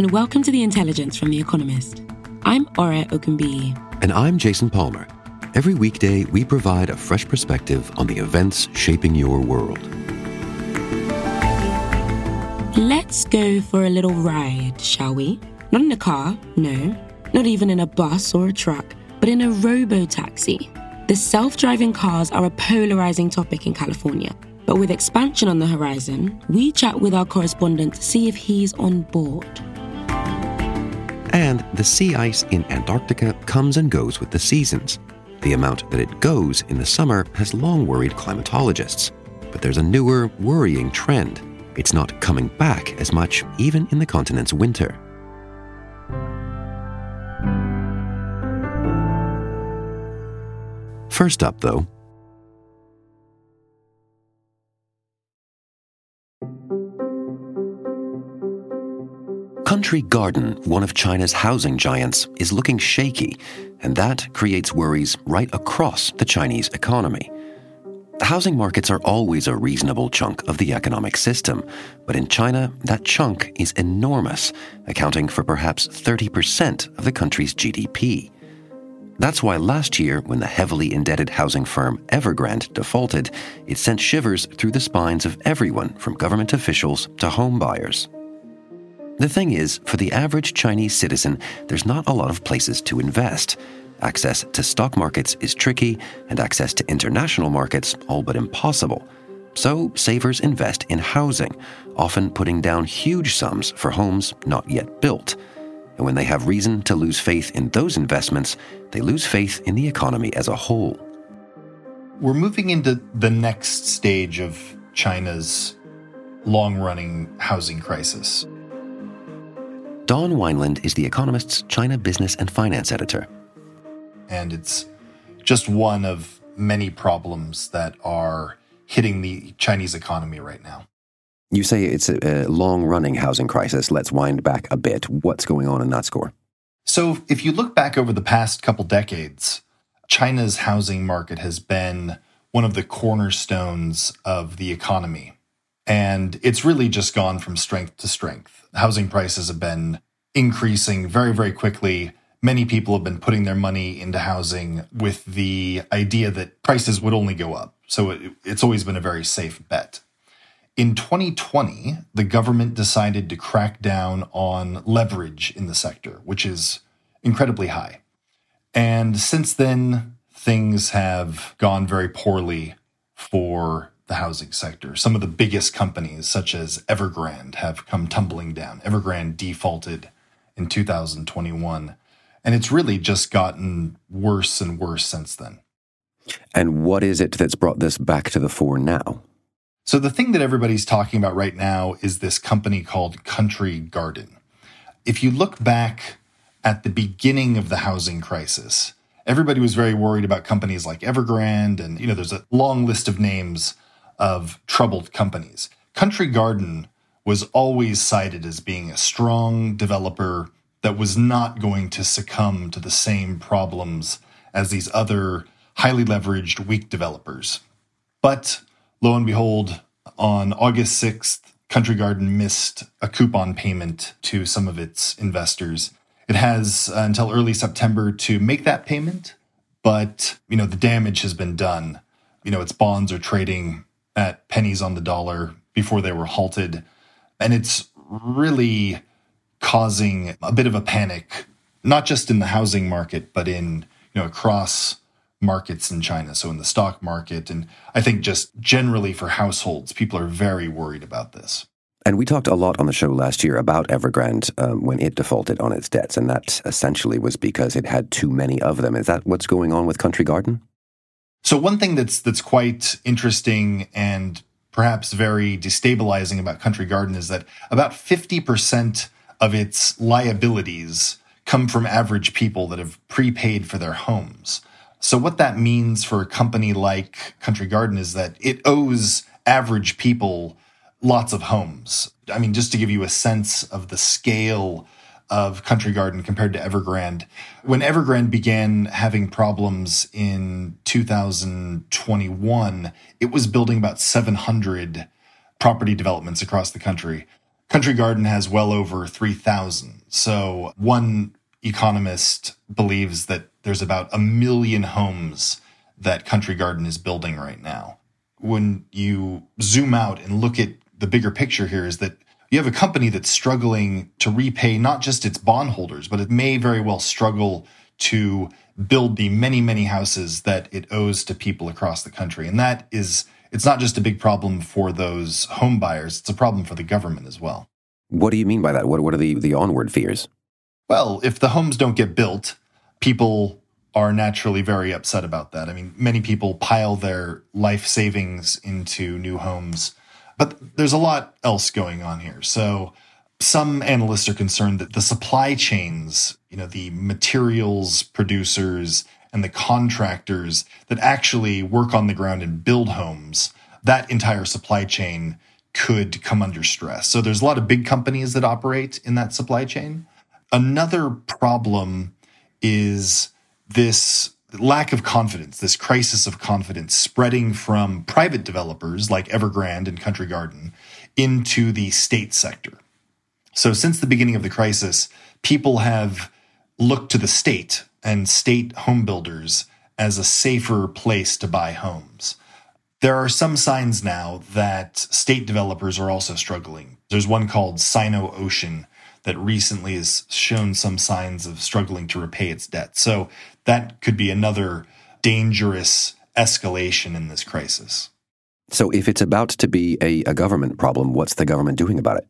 And welcome to The Intelligence from The Economist. I'm Ora Okunbiyi. And I'm Jason Palmer. Every weekday, we provide a fresh perspective on the events shaping your world. Let's go for a little ride, shall we? Not in a car, no. Not even in a bus or a truck, but in a robo taxi. The self driving cars are a polarizing topic in California. But with expansion on the horizon, we chat with our correspondent to see if he's on board. And the sea ice in Antarctica comes and goes with the seasons. The amount that it goes in the summer has long worried climatologists. But there's a newer, worrying trend. It's not coming back as much, even in the continent's winter. First up, though, Country Garden, one of China's housing giants, is looking shaky, and that creates worries right across the Chinese economy. Housing markets are always a reasonable chunk of the economic system, but in China, that chunk is enormous, accounting for perhaps 30% of the country's GDP. That's why last year, when the heavily indebted housing firm Evergrande defaulted, it sent shivers through the spines of everyone from government officials to home buyers. The thing is, for the average Chinese citizen, there's not a lot of places to invest. Access to stock markets is tricky, and access to international markets all but impossible. So, savers invest in housing, often putting down huge sums for homes not yet built. And when they have reason to lose faith in those investments, they lose faith in the economy as a whole. We're moving into the next stage of China's long running housing crisis. Don Weinland is The Economist's China business and finance editor. And it's just one of many problems that are hitting the Chinese economy right now. You say it's a, long running housing crisis. Let's wind back a bit. What's going on in that score? So, if you look back over the past couple decades, China's housing market has been one of the cornerstones of the economy. And it's really just gone from strength to strength. Housing prices have been increasing very, very quickly. Many people have been putting their money into housing with the idea that prices would only go up. So it, it's always been a very safe bet. In 2020, the government decided to crack down on leverage in the sector, which is incredibly high. And since then, things have gone very poorly for the housing sector. Some of the biggest companies, such as Evergrande, have come tumbling down. Evergrande defaulted in 2021, and it's really just gotten worse and worse since then. And what is it that's brought this back to the fore now? So, the thing that everybody's talking about right now is this company called Country Garden. If you look back at the beginning of the housing crisis, everybody was very worried about companies like Evergrande, and you know, there's a long list of names of troubled companies. Country Garden was always cited as being a strong developer that was not going to succumb to the same problems as these other highly leveraged weak developers. But lo and behold, on August 6th, Country Garden missed a coupon payment to some of its investors. It has uh, until early September to make that payment, but you know the damage has been done. You know its bonds are trading at pennies on the dollar before they were halted. And it's really causing a bit of a panic, not just in the housing market, but in, you know, across markets in China. So in the stock market. And I think just generally for households, people are very worried about this. And we talked a lot on the show last year about Evergrande um, when it defaulted on its debts, and that essentially was because it had too many of them. Is that what's going on with Country Garden? So one thing that's that's quite interesting and perhaps very destabilizing about Country Garden is that about 50% of its liabilities come from average people that have prepaid for their homes. So what that means for a company like Country Garden is that it owes average people lots of homes. I mean, just to give you a sense of the scale of Country Garden compared to Evergrande. When Evergrande began having problems in 2021, it was building about 700 property developments across the country. Country Garden has well over 3,000. So one economist believes that there's about a million homes that Country Garden is building right now. When you zoom out and look at the bigger picture here is that you have a company that's struggling to repay not just its bondholders, but it may very well struggle to build the many, many houses that it owes to people across the country. And that is, it's not just a big problem for those home buyers, it's a problem for the government as well. What do you mean by that? What, what are the, the onward fears? Well, if the homes don't get built, people are naturally very upset about that. I mean, many people pile their life savings into new homes but there's a lot else going on here. So some analysts are concerned that the supply chains, you know, the materials producers and the contractors that actually work on the ground and build homes, that entire supply chain could come under stress. So there's a lot of big companies that operate in that supply chain. Another problem is this lack of confidence, this crisis of confidence spreading from private developers like Evergrande and Country Garden into the state sector. So, since the beginning of the crisis, people have looked to the state and state home builders as a safer place to buy homes. There are some signs now that state developers are also struggling. There's one called Sino Ocean that recently has shown some signs of struggling to repay its debt. So that could be another dangerous escalation in this crisis. So, if it's about to be a, a, government problem, what's the government doing about it?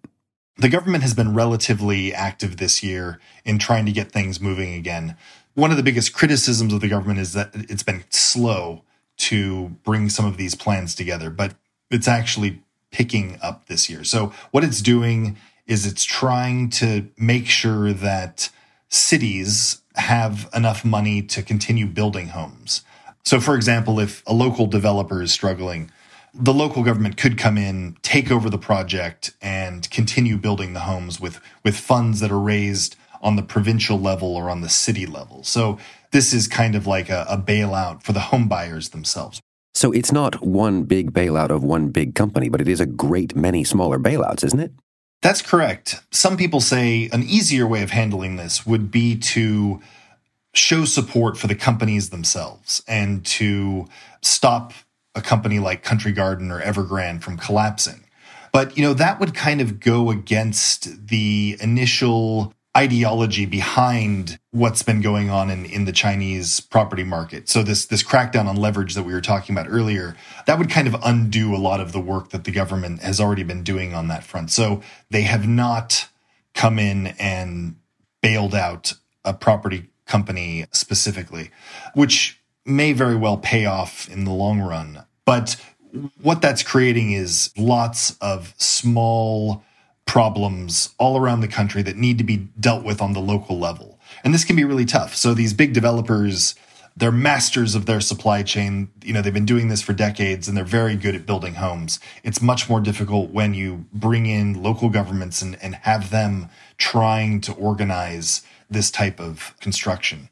The government has been relatively active this year in trying to get things moving again. One of the biggest criticisms of the government is that it's been slow to bring some of these plans together, but it's actually picking up this year. So, what it's doing is it's trying to make sure that cities have enough money to continue building homes. So, for example, if a local developer is struggling, the local government could come in, take over the project, and continue building the homes with, with funds that are raised on the provincial level or on the city level. So, this is kind of like a, a bailout for the home buyers themselves. So, it's not one big bailout of one big company, but it is a great many smaller bailouts, isn't it? That's correct. Some people say an easier way of handling this would be to show support for the companies themselves and to stop a company like Country Garden or Evergrande from collapsing. But, you know, that would kind of go against the initial ideology behind what's been going on in, in the Chinese property market. So this this crackdown on leverage that we were talking about earlier, that would kind of undo a lot of the work that the government has already been doing on that front. So they have not come in and bailed out a property company specifically, which may very well pay off in the long run. But what that's creating is lots of small problems all around the country that need to be dealt with on the local level. And this can be really tough. So these big developers, they're masters of their supply chain. You know, they've been doing this for decades and they're very good at building homes. It's much more difficult when you bring in local governments and, and have them trying to organize this type of construction.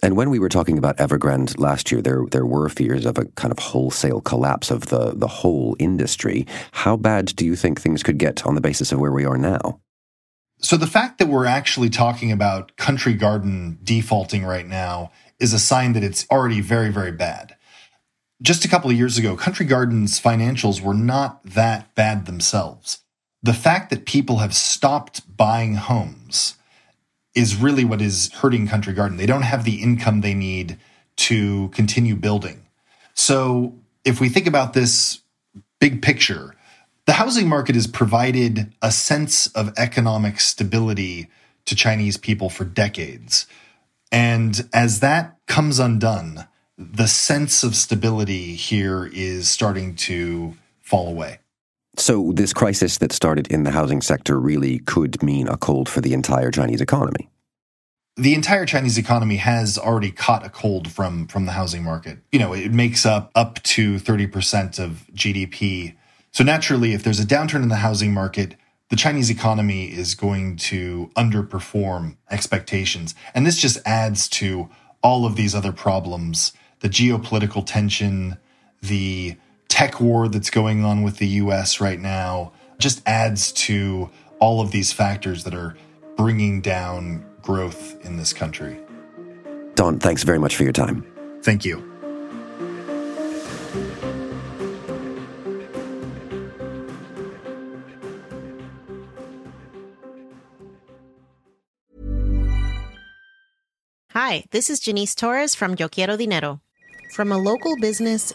And when we were talking about Evergrande last year, there there were fears of a kind of wholesale collapse of the the whole industry. How bad do you think things could get on the basis of where we are now? So the fact that we're actually talking about Country Garden defaulting right now is a sign that it's already very very bad. Just a couple of years ago, Country Garden's financials were not that bad themselves. The fact that people have stopped buying homes is really what is hurting Country Garden. They don't have the income they need to continue building. So if we think about this big picture, the housing market has provided a sense of economic stability to Chinese people for decades. And as that comes undone, the sense of stability here is starting to fall away. So, this crisis that started in the housing sector really could mean a cold for the entire Chinese economy. The entire Chinese economy has already caught a cold from, from the housing market. You know, it makes up up to 30% of GDP. So, naturally, if there's a downturn in the housing market, the Chinese economy is going to underperform expectations. And this just adds to all of these other problems the geopolitical tension, the tech war that's going on with the US right now, just adds to all of these factors that are bringing down growth in this country. Don, thanks very much for your time. Thank you. Hi, this is Janice Torres from Yo Quiero Dinero. From a local business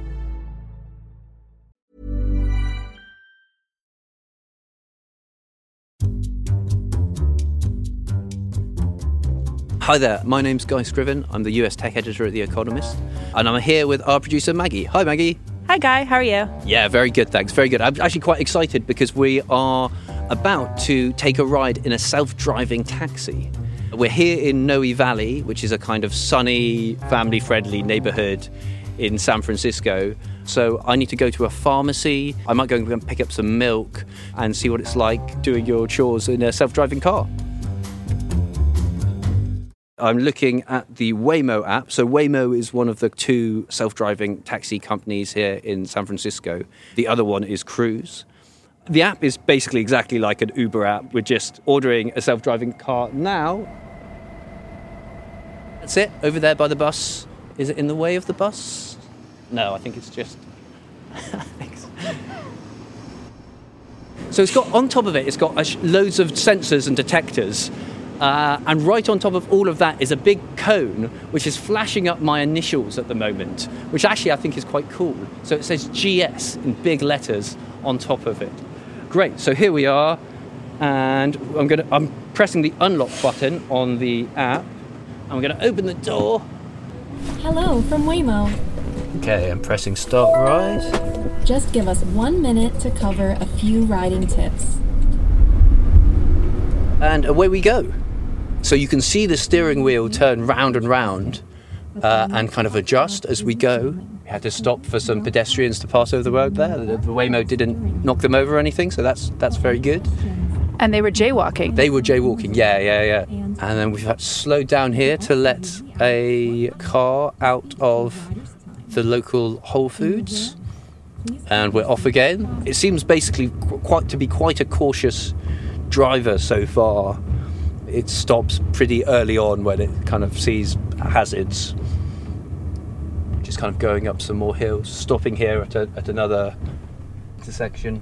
Hi there, my name's Guy Scriven. I'm the US tech editor at The Economist, and I'm here with our producer Maggie. Hi, Maggie. Hi, Guy. How are you? Yeah, very good, thanks. Very good. I'm actually quite excited because we are about to take a ride in a self driving taxi. We're here in Noe Valley, which is a kind of sunny, family friendly neighborhood in San Francisco. So I need to go to a pharmacy. I might go and pick up some milk and see what it's like doing your chores in a self driving car. I'm looking at the Waymo app. So, Waymo is one of the two self driving taxi companies here in San Francisco. The other one is Cruise. The app is basically exactly like an Uber app. We're just ordering a self driving car now. That's it, over there by the bus. Is it in the way of the bus? No, I think it's just. So it's got on top of it, it's got loads of sensors and detectors uh, and right on top of all of that is a big cone which is flashing up my initials at the moment, which actually I think is quite cool. So it says GS in big letters on top of it. Great, so here we are, and I'm, gonna, I'm pressing the unlock button on the app. I'm going to open the door. Hello from Waymo. Okay, I'm pressing start ride. Just give us one minute to cover a few riding tips. And away we go. So you can see the steering wheel turn round and round uh, and kind of adjust as we go. We had to stop for some pedestrians to pass over the road there. The, the Waymo didn't knock them over or anything, so that's that's very good. And they were jaywalking. They were jaywalking, yeah, yeah, yeah. And then we've had to slow down here to let a car out of the local Whole Foods. And we're off again. It seems basically quite to be quite a cautious driver so far it stops pretty early on when it kind of sees hazards. Just kind of going up some more hills, stopping here at, a, at another intersection.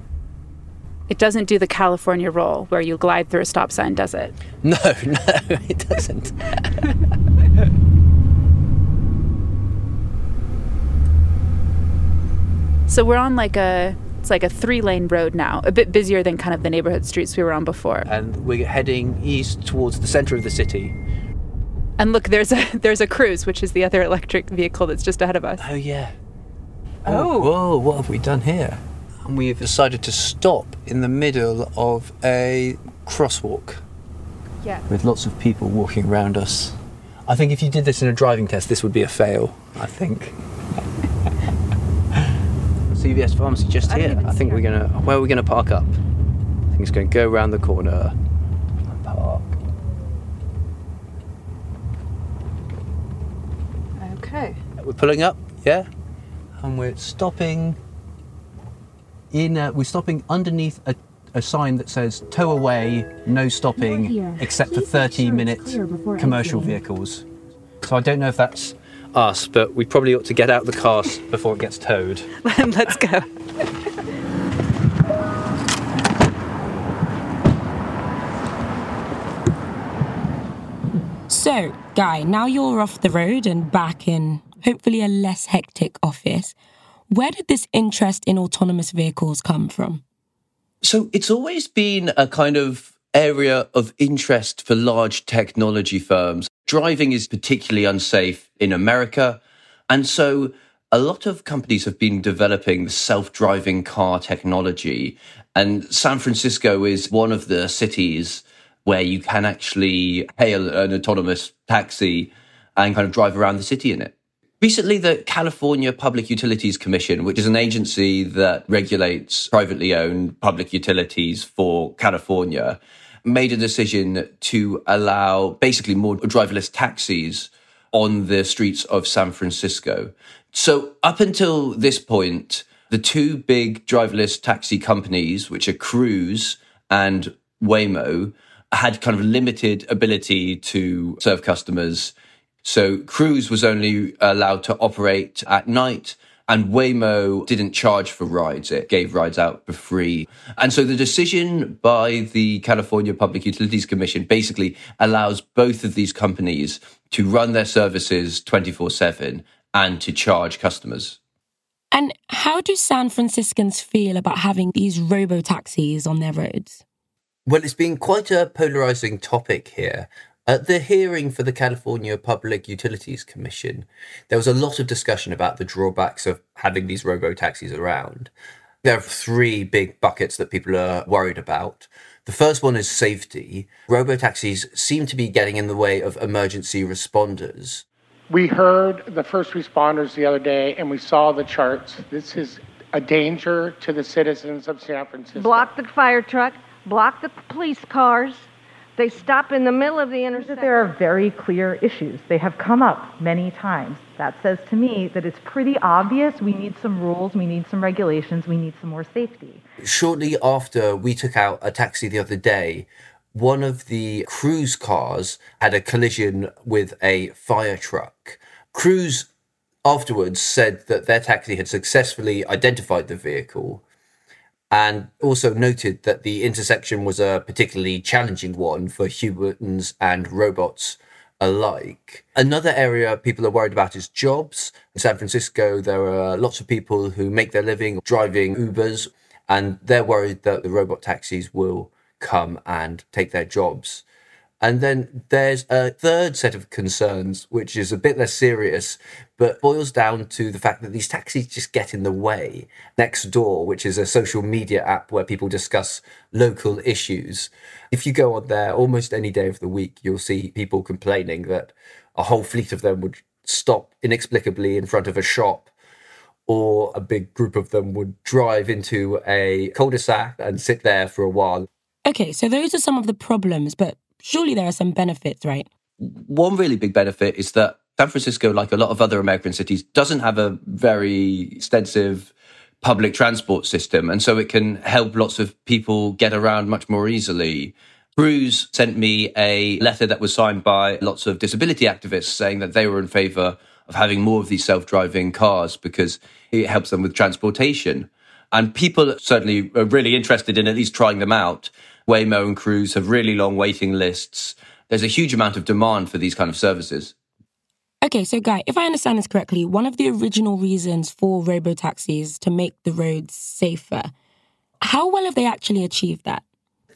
It doesn't do the California roll where you glide through a stop sign, does it? No, no, it doesn't. so we're on like a it's like a three lane road now, a bit busier than kind of the neighborhood streets we were on before. And we're heading east towards the center of the city. And look, there's a there's a cruise, which is the other electric vehicle that's just ahead of us. Oh yeah. Oh, oh. Whoa, what have we done here? And we've decided to stop in the middle of a crosswalk. Yeah. With lots of people walking around us. I think if you did this in a driving test, this would be a fail. I think. CVS pharmacy just here. I, I think we're gonna. Where are we gonna park up? I think it's gonna go around the corner and park. Okay. We're pulling up, yeah, and we're stopping. In uh, we're stopping underneath a, a sign that says "Tow away, no stopping, except for 30-minute commercial vehicles." So I don't know if that's us, but we probably ought to get out the car before it gets towed. Let's go. So, Guy, now you're off the road and back in hopefully a less hectic office. Where did this interest in autonomous vehicles come from? So, it's always been a kind of area of interest for large technology firms. Driving is particularly unsafe in America. And so a lot of companies have been developing self driving car technology. And San Francisco is one of the cities where you can actually hail an autonomous taxi and kind of drive around the city in it. Recently, the California Public Utilities Commission, which is an agency that regulates privately owned public utilities for California, made a decision to allow basically more driverless taxis on the streets of San Francisco. So, up until this point, the two big driverless taxi companies, which are Cruise and Waymo, had kind of limited ability to serve customers so Cruise was only allowed to operate at night and Waymo didn't charge for rides. It gave rides out for free. And so the decision by the California Public Utilities Commission basically allows both of these companies to run their services 24 7 and to charge customers. And how do San Franciscans feel about having these robo taxis on their roads? Well, it's been quite a polarizing topic here. At the hearing for the California Public Utilities Commission, there was a lot of discussion about the drawbacks of having these robo taxis around. There are three big buckets that people are worried about. The first one is safety. Robo taxis seem to be getting in the way of emergency responders. We heard the first responders the other day and we saw the charts. This is a danger to the citizens of San Francisco. Block the fire truck, block the police cars, they stop in the middle of the intersection. There are very clear issues. They have come up many times. That says to me that it's pretty obvious we need some rules, we need some regulations, we need some more safety. Shortly after we took out a taxi the other day, one of the cruise cars had a collision with a fire truck. Cruise afterwards said that their taxi had successfully identified the vehicle and also noted that the intersection was a particularly challenging one for humans and robots alike. Another area people are worried about is jobs. In San Francisco, there are lots of people who make their living driving Ubers, and they're worried that the robot taxis will come and take their jobs. And then there's a third set of concerns, which is a bit less serious, but boils down to the fact that these taxis just get in the way. Nextdoor, which is a social media app where people discuss local issues, if you go on there almost any day of the week, you'll see people complaining that a whole fleet of them would stop inexplicably in front of a shop or a big group of them would drive into a cul-de-sac and sit there for a while. Okay, so those are some of the problems, but surely there are some benefits, right? One really big benefit is that San Francisco, like a lot of other American cities, doesn't have a very extensive public transport system. And so it can help lots of people get around much more easily. Cruise sent me a letter that was signed by lots of disability activists saying that they were in favor of having more of these self driving cars because it helps them with transportation. And people certainly are really interested in at least trying them out. Waymo and Cruise have really long waiting lists. There's a huge amount of demand for these kind of services. Okay, so Guy, if I understand this correctly, one of the original reasons for robo taxis to make the roads safer. How well have they actually achieved that?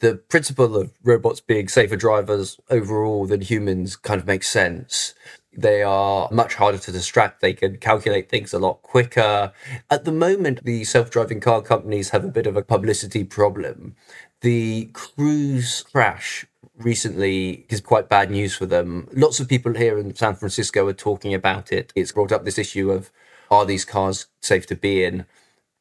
The principle of robots being safer drivers overall than humans kind of makes sense. They are much harder to distract. They can calculate things a lot quicker. At the moment, the self driving car companies have a bit of a publicity problem the cruise crash recently is quite bad news for them. Lots of people here in San Francisco are talking about it. It's brought up this issue of are these cars safe to be in,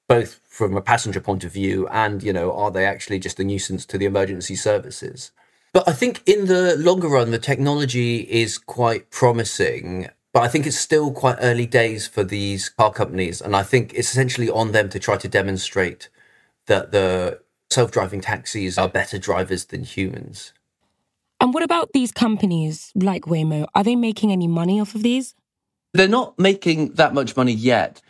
both from a passenger point of view and, you know, are they actually just a nuisance to the emergency services? But I think in the longer run, the technology is quite promising. But I think it's still quite early days for these car companies. And I think it's essentially on them to try to demonstrate that the self driving taxis are better drivers than humans. And what about these companies like Waymo? Are they making any money off of these? They're not making that much money yet.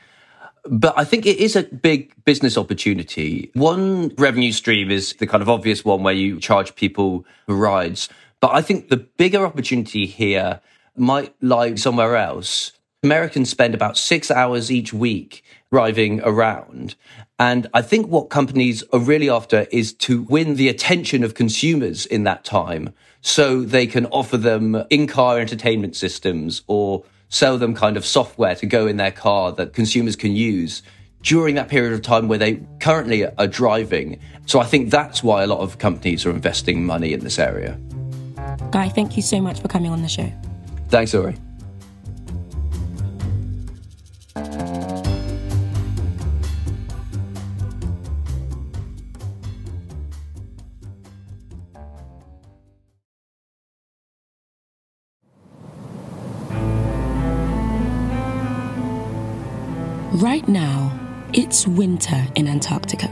But I think it is a big business opportunity. One revenue stream is the kind of obvious one where you charge people rides. But I think the bigger opportunity here might lie somewhere else. Americans spend about six hours each week driving around. And I think what companies are really after is to win the attention of consumers in that time so they can offer them in car entertainment systems or sell them kind of software to go in their car that consumers can use during that period of time where they currently are driving. So I think that's why a lot of companies are investing money in this area. Guy, thank you so much for coming on the show. Thanks, Ori. Right now, it's winter in Antarctica.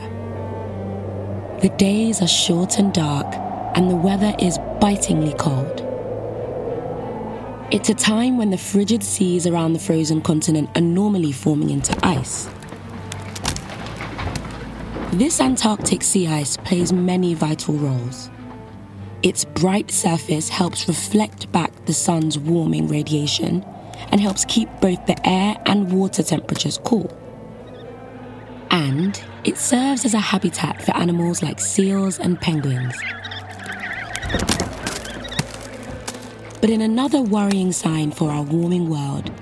The days are short and dark, and the weather is bitingly cold. It's a time when the frigid seas around the frozen continent are normally forming into ice. This Antarctic sea ice plays many vital roles. Its bright surface helps reflect back the sun's warming radiation and helps keep both the air and water temperatures cool. And it serves as a habitat for animals like seals and penguins. But in another worrying sign for our warming world,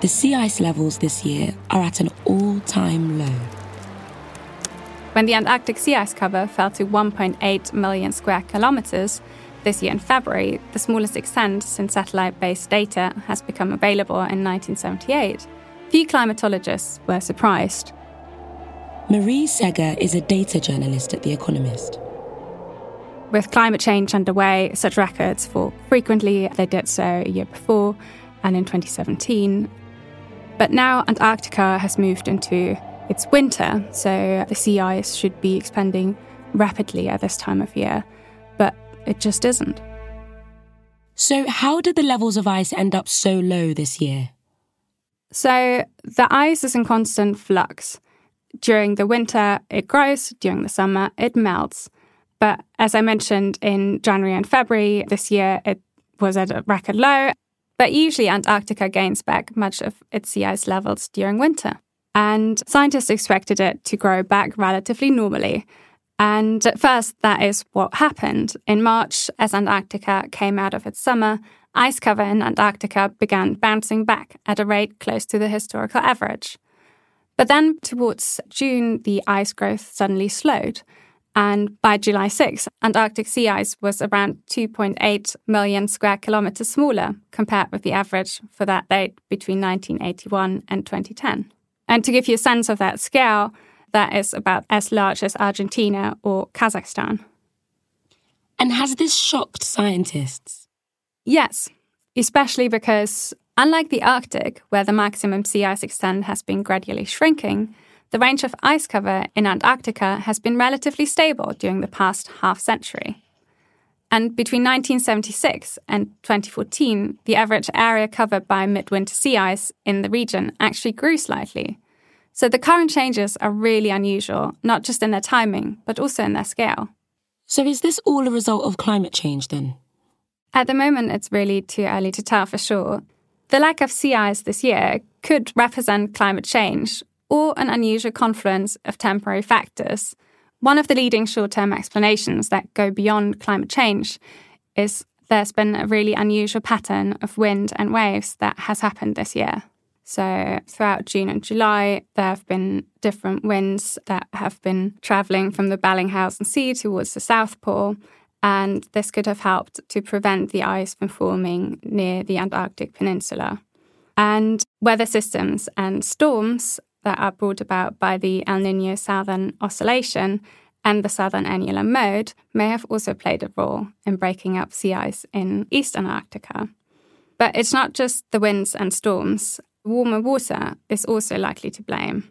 the sea ice levels this year are at an all time low. When the Antarctic sea ice cover fell to 1.8 million square kilometers this year in February, the smallest extent since satellite based data has become available in 1978, few climatologists were surprised. Marie Segger is a data journalist at The Economist. With climate change underway, such records fall frequently. They did so a year before and in 2017. But now Antarctica has moved into its winter, so the sea ice should be expanding rapidly at this time of year. It just isn't. So, how did the levels of ice end up so low this year? So, the ice is in constant flux. During the winter, it grows, during the summer, it melts. But as I mentioned in January and February this year, it was at a record low. But usually, Antarctica gains back much of its sea ice levels during winter. And scientists expected it to grow back relatively normally. And at first, that is what happened. In March, as Antarctica came out of its summer, ice cover in Antarctica began bouncing back at a rate close to the historical average. But then, towards June, the ice growth suddenly slowed. And by July 6, Antarctic sea ice was around 2.8 million square kilometers smaller compared with the average for that date between 1981 and 2010. And to give you a sense of that scale, that is about as large as Argentina or Kazakhstan. And has this shocked scientists? Yes, especially because, unlike the Arctic, where the maximum sea ice extent has been gradually shrinking, the range of ice cover in Antarctica has been relatively stable during the past half century. And between 1976 and 2014, the average area covered by midwinter sea ice in the region actually grew slightly. So the current changes are really unusual, not just in their timing, but also in their scale. So is this all a result of climate change then? At the moment, it's really too early to tell for sure. The lack of sea ice this year could represent climate change or an unusual confluence of temporary factors. One of the leading short term explanations that go beyond climate change is there's been a really unusual pattern of wind and waves that has happened this year. So, throughout June and July, there have been different winds that have been traveling from the Bellingshausen Sea towards the South Pole. And this could have helped to prevent the ice from forming near the Antarctic Peninsula. And weather systems and storms that are brought about by the El Nino Southern Oscillation and the Southern Annular Mode may have also played a role in breaking up sea ice in East Antarctica. But it's not just the winds and storms. Warmer water is also likely to blame.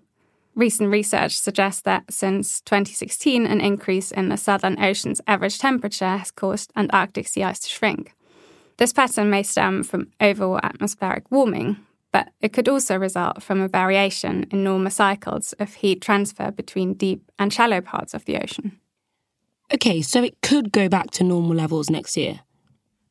Recent research suggests that since 2016, an increase in the Southern Ocean's average temperature has caused Antarctic sea ice to shrink. This pattern may stem from overall atmospheric warming, but it could also result from a variation in normal cycles of heat transfer between deep and shallow parts of the ocean. Okay, so it could go back to normal levels next year.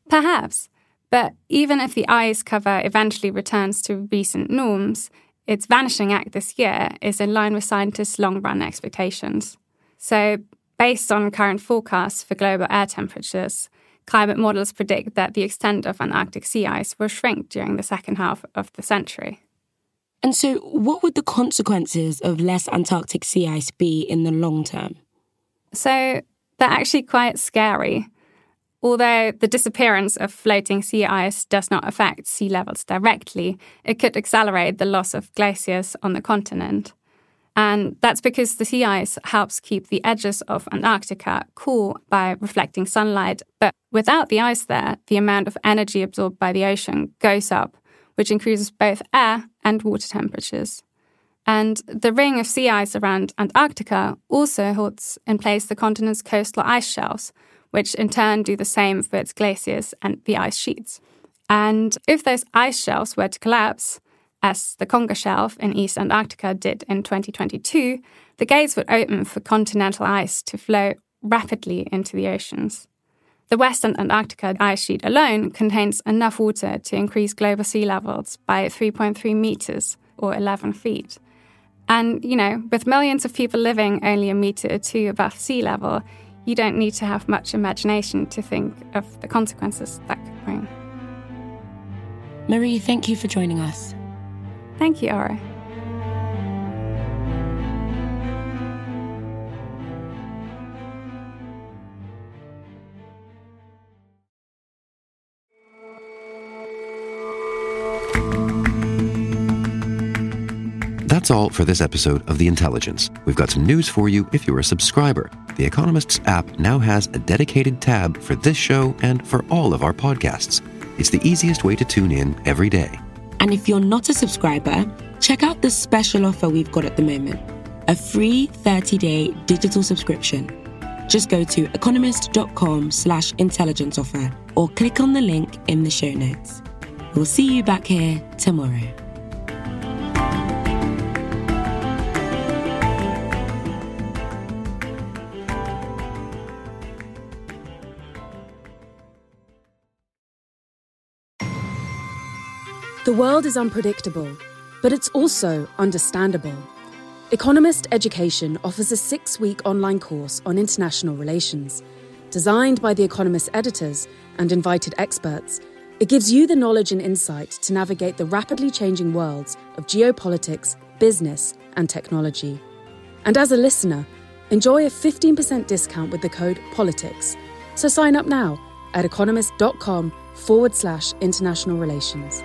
Perhaps. But even if the ice cover eventually returns to recent norms, its vanishing act this year is in line with scientists' long run expectations. So, based on current forecasts for global air temperatures, climate models predict that the extent of Antarctic sea ice will shrink during the second half of the century. And so, what would the consequences of less Antarctic sea ice be in the long term? So, they're actually quite scary. Although the disappearance of floating sea ice does not affect sea levels directly, it could accelerate the loss of glaciers on the continent. And that's because the sea ice helps keep the edges of Antarctica cool by reflecting sunlight. But without the ice there, the amount of energy absorbed by the ocean goes up, which increases both air and water temperatures. And the ring of sea ice around Antarctica also holds in place the continent's coastal ice shelves, which in turn do the same for its glaciers and the ice sheets. And if those ice shelves were to collapse, as the Conger Shelf in East Antarctica did in 2022, the gates would open for continental ice to flow rapidly into the oceans. The Western Antarctica ice sheet alone contains enough water to increase global sea levels by 3.3 meters or 11 feet. And, you know, with millions of people living only a meter or two above sea level, you don't need to have much imagination to think of the consequences that could bring. Marie, thank you for joining us. Thank you, Aura. That's all for this episode of The Intelligence. We've got some news for you if you're a subscriber. The Economist's app now has a dedicated tab for this show and for all of our podcasts. It's the easiest way to tune in every day. And if you're not a subscriber, check out the special offer we've got at the moment a free 30 day digital subscription. Just go to economist.com slash intelligence offer or click on the link in the show notes. We'll see you back here tomorrow. The world is unpredictable, but it's also understandable. Economist Education offers a six week online course on international relations. Designed by The Economist editors and invited experts, it gives you the knowledge and insight to navigate the rapidly changing worlds of geopolitics, business, and technology. And as a listener, enjoy a 15% discount with the code POLITICS. So sign up now at economist.com forward slash international relations.